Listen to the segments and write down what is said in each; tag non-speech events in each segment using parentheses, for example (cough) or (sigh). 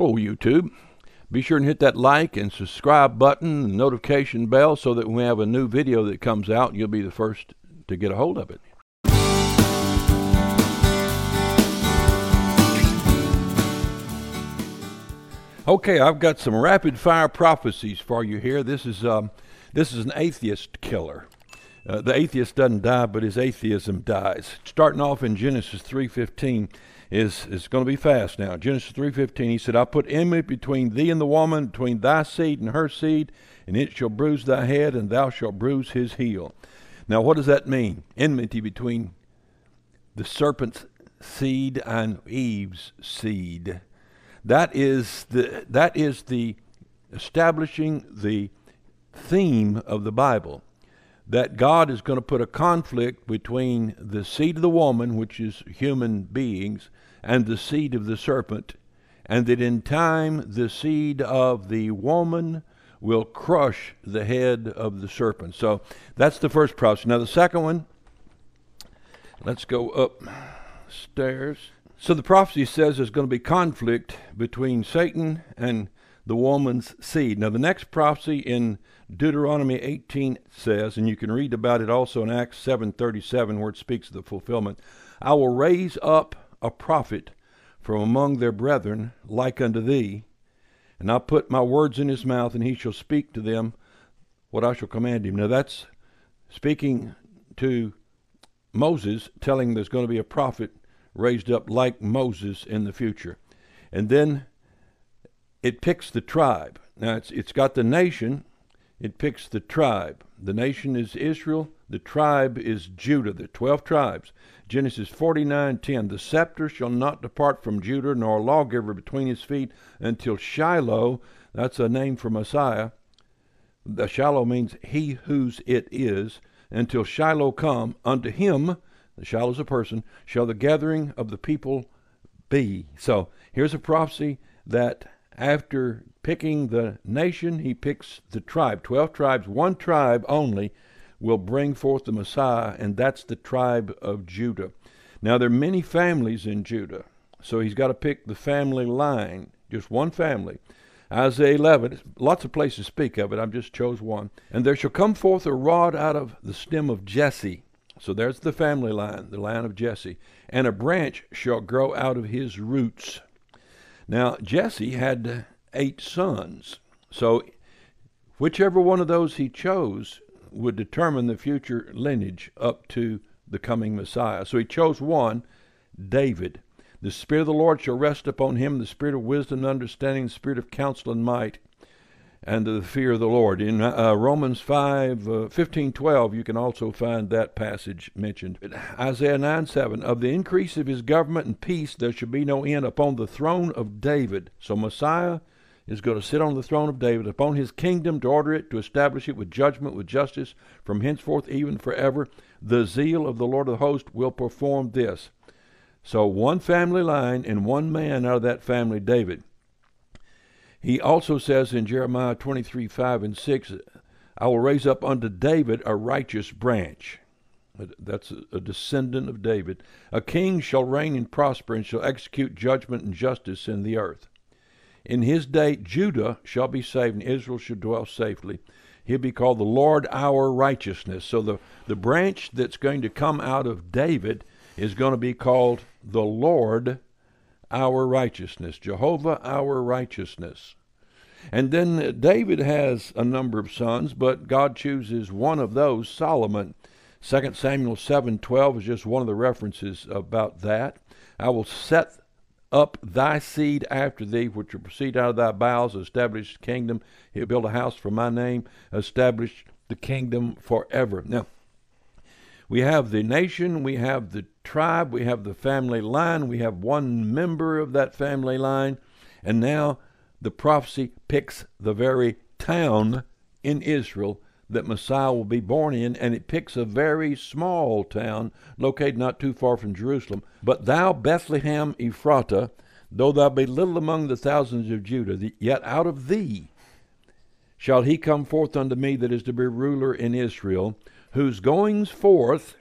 Hello, YouTube. Be sure and hit that like and subscribe button and notification bell so that when we have a new video that comes out, you'll be the first to get a hold of it. Okay, I've got some rapid fire prophecies for you here. This is um, this is an atheist killer. Uh, the atheist doesn't die, but his atheism dies. Starting off in Genesis 3:15 is is going to be fast now. Genesis 3:15 he said, "I put enmity between thee and the woman, between thy seed and her seed, and it shall bruise thy head and thou shalt bruise his heel." Now, what does that mean? Enmity between the serpent's seed and Eve's seed. That is the that is the establishing the theme of the Bible that God is going to put a conflict between the seed of the woman, which is human beings, and the seed of the serpent, and that in time the seed of the woman will crush the head of the serpent. So that's the first prophecy. Now, the second one, let's go upstairs. So the prophecy says there's going to be conflict between Satan and the woman's seed. Now, the next prophecy in Deuteronomy 18 says, and you can read about it also in Acts 7:37, where it speaks of the fulfillment. I will raise up a prophet from among their brethren, like unto thee, and I'll put my words in his mouth, and he shall speak to them what I shall command him. Now that's speaking to Moses, telling there's going to be a prophet raised up like Moses in the future. And then it picks the tribe. Now it's it's got the nation, it picks the tribe. The nation is Israel, the tribe is Judah, the 12 tribes. Genesis 49:10 The scepter shall not depart from Judah nor a lawgiver between his feet until Shiloh, that's a name for Messiah. The Shiloh means he whose it is, until Shiloh come unto him, the Shiloh is a person, shall the gathering of the people be. So, here's a prophecy that after picking the nation, he picks the tribe. Twelve tribes, one tribe only will bring forth the Messiah, and that's the tribe of Judah. Now, there are many families in Judah, so he's got to pick the family line, just one family. Isaiah 11, lots of places speak of it. I've just chose one. And there shall come forth a rod out of the stem of Jesse. So there's the family line, the line of Jesse. And a branch shall grow out of his roots. Now, Jesse had eight sons. So, whichever one of those he chose would determine the future lineage up to the coming Messiah. So he chose one, David. The Spirit of the Lord shall rest upon him, the Spirit of wisdom and understanding, the Spirit of counsel and might, and the fear of the Lord. In uh, Romans 5, uh, 15, 12, you can also find that passage mentioned. Isaiah 9, 7, Of the increase of his government and peace there shall be no end upon the throne of David. So Messiah is going to sit on the throne of David, upon his kingdom to order it, to establish it with judgment, with justice, from henceforth even forever. The zeal of the Lord of the host will perform this. So one family line and one man out of that family, David. He also says in Jeremiah 23 5 and 6, I will raise up unto David a righteous branch. That's a descendant of David. A king shall reign and prosper and shall execute judgment and justice in the earth. In his day, Judah shall be saved and Israel shall dwell safely. He'll be called the Lord our righteousness. So the, the branch that's going to come out of David is going to be called the Lord our righteousness, Jehovah our righteousness. And then David has a number of sons, but God chooses one of those, Solomon. 2 Samuel 7:12 is just one of the references about that. I will set up thy seed after thee, which will proceed out of thy bowels, establish the kingdom. He'll build a house for my name, establish the kingdom forever. Now, we have the nation, we have the tribe, we have the family line, we have one member of that family line, and now the prophecy picks the very town in Israel that Messiah will be born in, and it picks a very small town located not too far from Jerusalem. But thou, Bethlehem Ephratah, though thou be little among the thousands of Judah, yet out of thee shall he come forth unto me that is to be ruler in Israel, whose goings forth,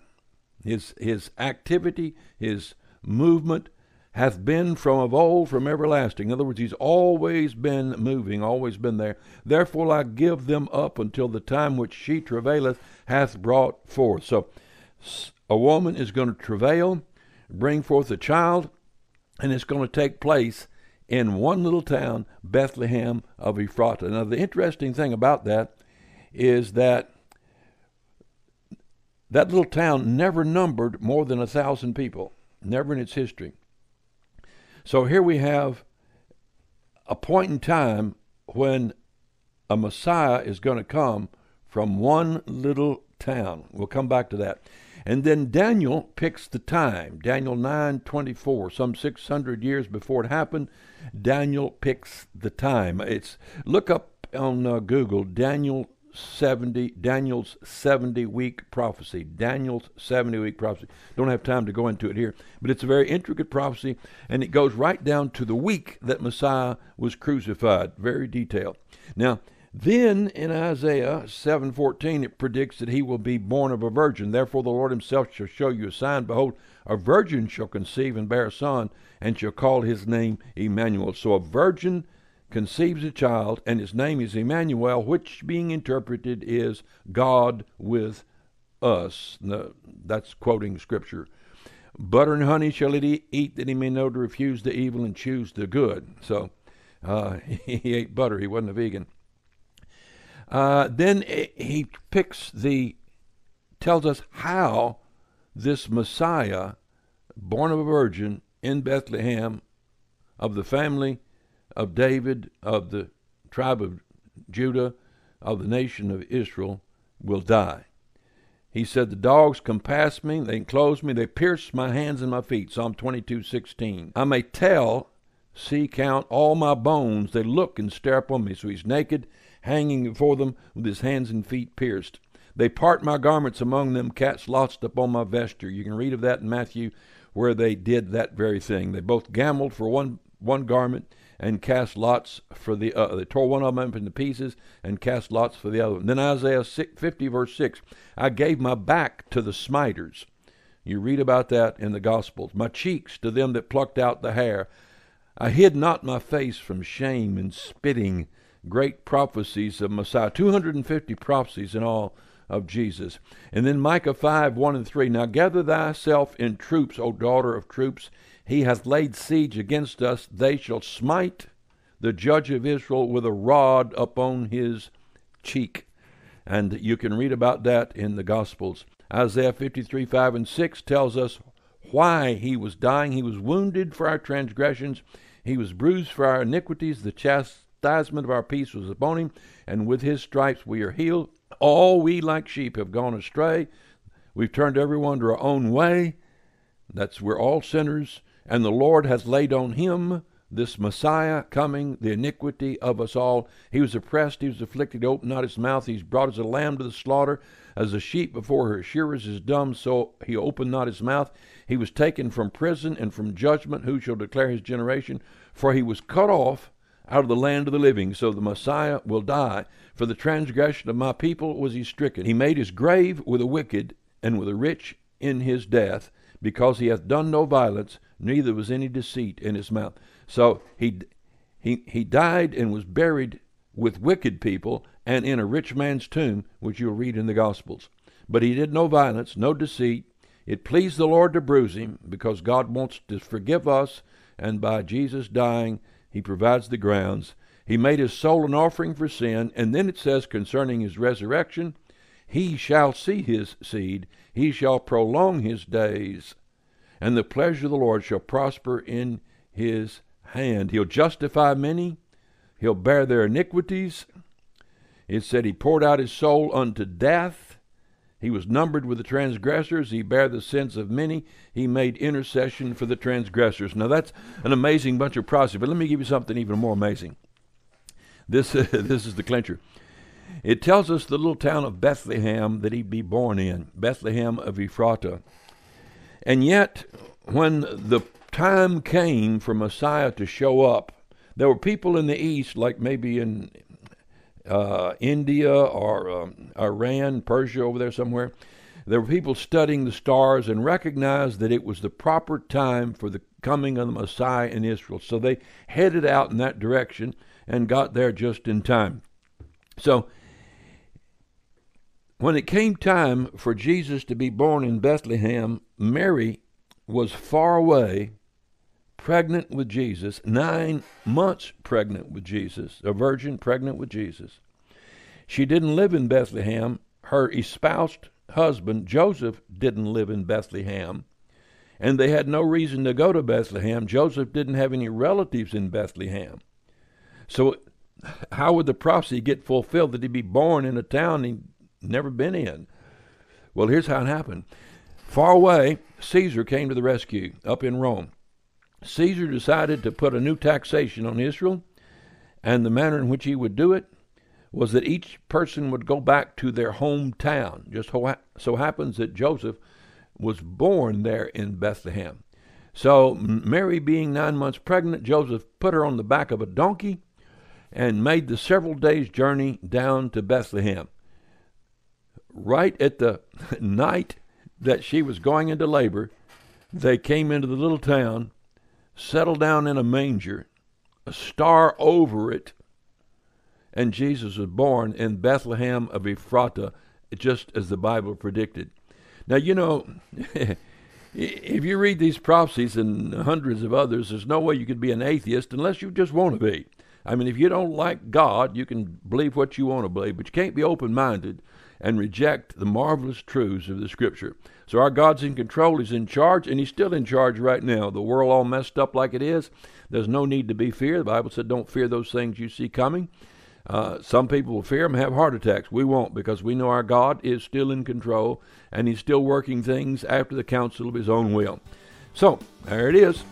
his his activity, his movement, hath been from of old, from everlasting. In other words, he's always been moving, always been there. Therefore I give them up until the time which she travaileth hath brought forth. So a woman is going to travail, bring forth a child, and it's going to take place in one little town, Bethlehem of Ephratah. Now, the interesting thing about that is that that little town never numbered more than a thousand people, never in its history. So here we have a point in time when a Messiah is going to come from one little town. We'll come back to that. And then Daniel picks the time. Daniel 9:24, some 600 years before it happened, Daniel picks the time. It's look up on uh, Google Daniel 70 Daniel's 70 week prophecy. Daniel's 70 week prophecy. Don't have time to go into it here, but it's a very intricate prophecy and it goes right down to the week that Messiah was crucified. Very detailed. Now, then in Isaiah 7:14 it predicts that he will be born of a virgin. Therefore the Lord himself shall show you a sign. Behold, a virgin shall conceive and bear a son and shall call his name Emmanuel. So a virgin conceives a child, and his name is Emmanuel, which being interpreted is God with us. that's quoting scripture. Butter and honey shall he eat, that he may know to refuse the evil and choose the good. So uh, (laughs) he ate butter. He wasn't a vegan. Uh, then he picks the, tells us how this Messiah, born of a virgin in Bethlehem, of the family of David, of the tribe of Judah, of the nation of Israel, will die. He said, The dogs compass me, they enclose me, they pierce my hands and my feet. Psalm 22, 16. I may tell, see, count all my bones, they look and stare upon me. So he's naked, hanging before them with his hands and feet pierced. They part my garments among them, cats lost upon my vesture. You can read of that in Matthew, where they did that very thing. They both gambled for one one garment and cast lots for the other. They tore one of them into pieces and cast lots for the other. And then Isaiah 50, verse 6 I gave my back to the smiters. You read about that in the Gospels. My cheeks to them that plucked out the hair. I hid not my face from shame and spitting. Great prophecies of Messiah. 250 prophecies in all of Jesus. And then Micah 5 1 and 3. Now gather thyself in troops, O daughter of troops. He hath laid siege against us. They shall smite the judge of Israel with a rod upon his cheek. And you can read about that in the Gospels. Isaiah 53 5 and 6 tells us why he was dying. He was wounded for our transgressions, he was bruised for our iniquities. The chastisement of our peace was upon him, and with his stripes we are healed. All we like sheep have gone astray. We've turned everyone to our own way. That's we're all sinners. And the Lord hath laid on him this Messiah coming, the iniquity of us all. He was oppressed, he was afflicted, he opened not his mouth. He's brought as a lamb to the slaughter, as a sheep before her shearers is dumb, so he opened not his mouth. He was taken from prison and from judgment. Who shall declare his generation? For he was cut off out of the land of the living. So the Messiah will die. For the transgression of my people was he stricken. He made his grave with the wicked and with the rich in his death, because he hath done no violence neither was any deceit in his mouth. So he, he, he died and was buried with wicked people and in a rich man's tomb, which you'll read in the Gospels. But he did no violence, no deceit. It pleased the Lord to bruise him because God wants to forgive us, and by Jesus dying, he provides the grounds. He made his soul an offering for sin, and then it says concerning his resurrection, he shall see his seed, he shall prolong his days and the pleasure of the Lord shall prosper in his hand. He'll justify many, he'll bear their iniquities. It said he poured out his soul unto death. He was numbered with the transgressors. He bare the sins of many. He made intercession for the transgressors. Now that's an amazing bunch of prophecy. But let me give you something even more amazing. This uh, (laughs) this is the clincher. It tells us the little town of Bethlehem that he'd be born in, Bethlehem of Ephratah. And yet, when the time came for Messiah to show up, there were people in the East, like maybe in uh, India or um, Iran, Persia, over there somewhere. There were people studying the stars and recognized that it was the proper time for the coming of the Messiah in Israel. So they headed out in that direction and got there just in time. So when it came time for Jesus to be born in Bethlehem, Mary was far away, pregnant with Jesus, nine months pregnant with Jesus, a virgin pregnant with Jesus. She didn't live in Bethlehem. Her espoused husband, Joseph, didn't live in Bethlehem. And they had no reason to go to Bethlehem. Joseph didn't have any relatives in Bethlehem. So, how would the prophecy get fulfilled that he'd be born in a town he'd never been in? Well, here's how it happened. Far away, Caesar came to the rescue up in Rome. Caesar decided to put a new taxation on Israel, and the manner in which he would do it was that each person would go back to their hometown. Just so happens that Joseph was born there in Bethlehem. So, Mary being nine months pregnant, Joseph put her on the back of a donkey and made the several days' journey down to Bethlehem. Right at the night that she was going into labor, they came into the little town, settled down in a manger, a star over it, and Jesus was born in Bethlehem of Ephrata, just as the Bible predicted. Now, you know, (laughs) if you read these prophecies and hundreds of others, there's no way you could be an atheist unless you just want to be. I mean, if you don't like God, you can believe what you want to believe, but you can't be open minded and reject the marvelous truths of the Scripture. So our God's in control, He's in charge, and He's still in charge right now. The world all messed up like it is. There's no need to be fear. The Bible said, "Don't fear those things you see coming." Uh, some people will fear them, have heart attacks. We won't because we know our God is still in control and He's still working things after the counsel of His own will. So there it is.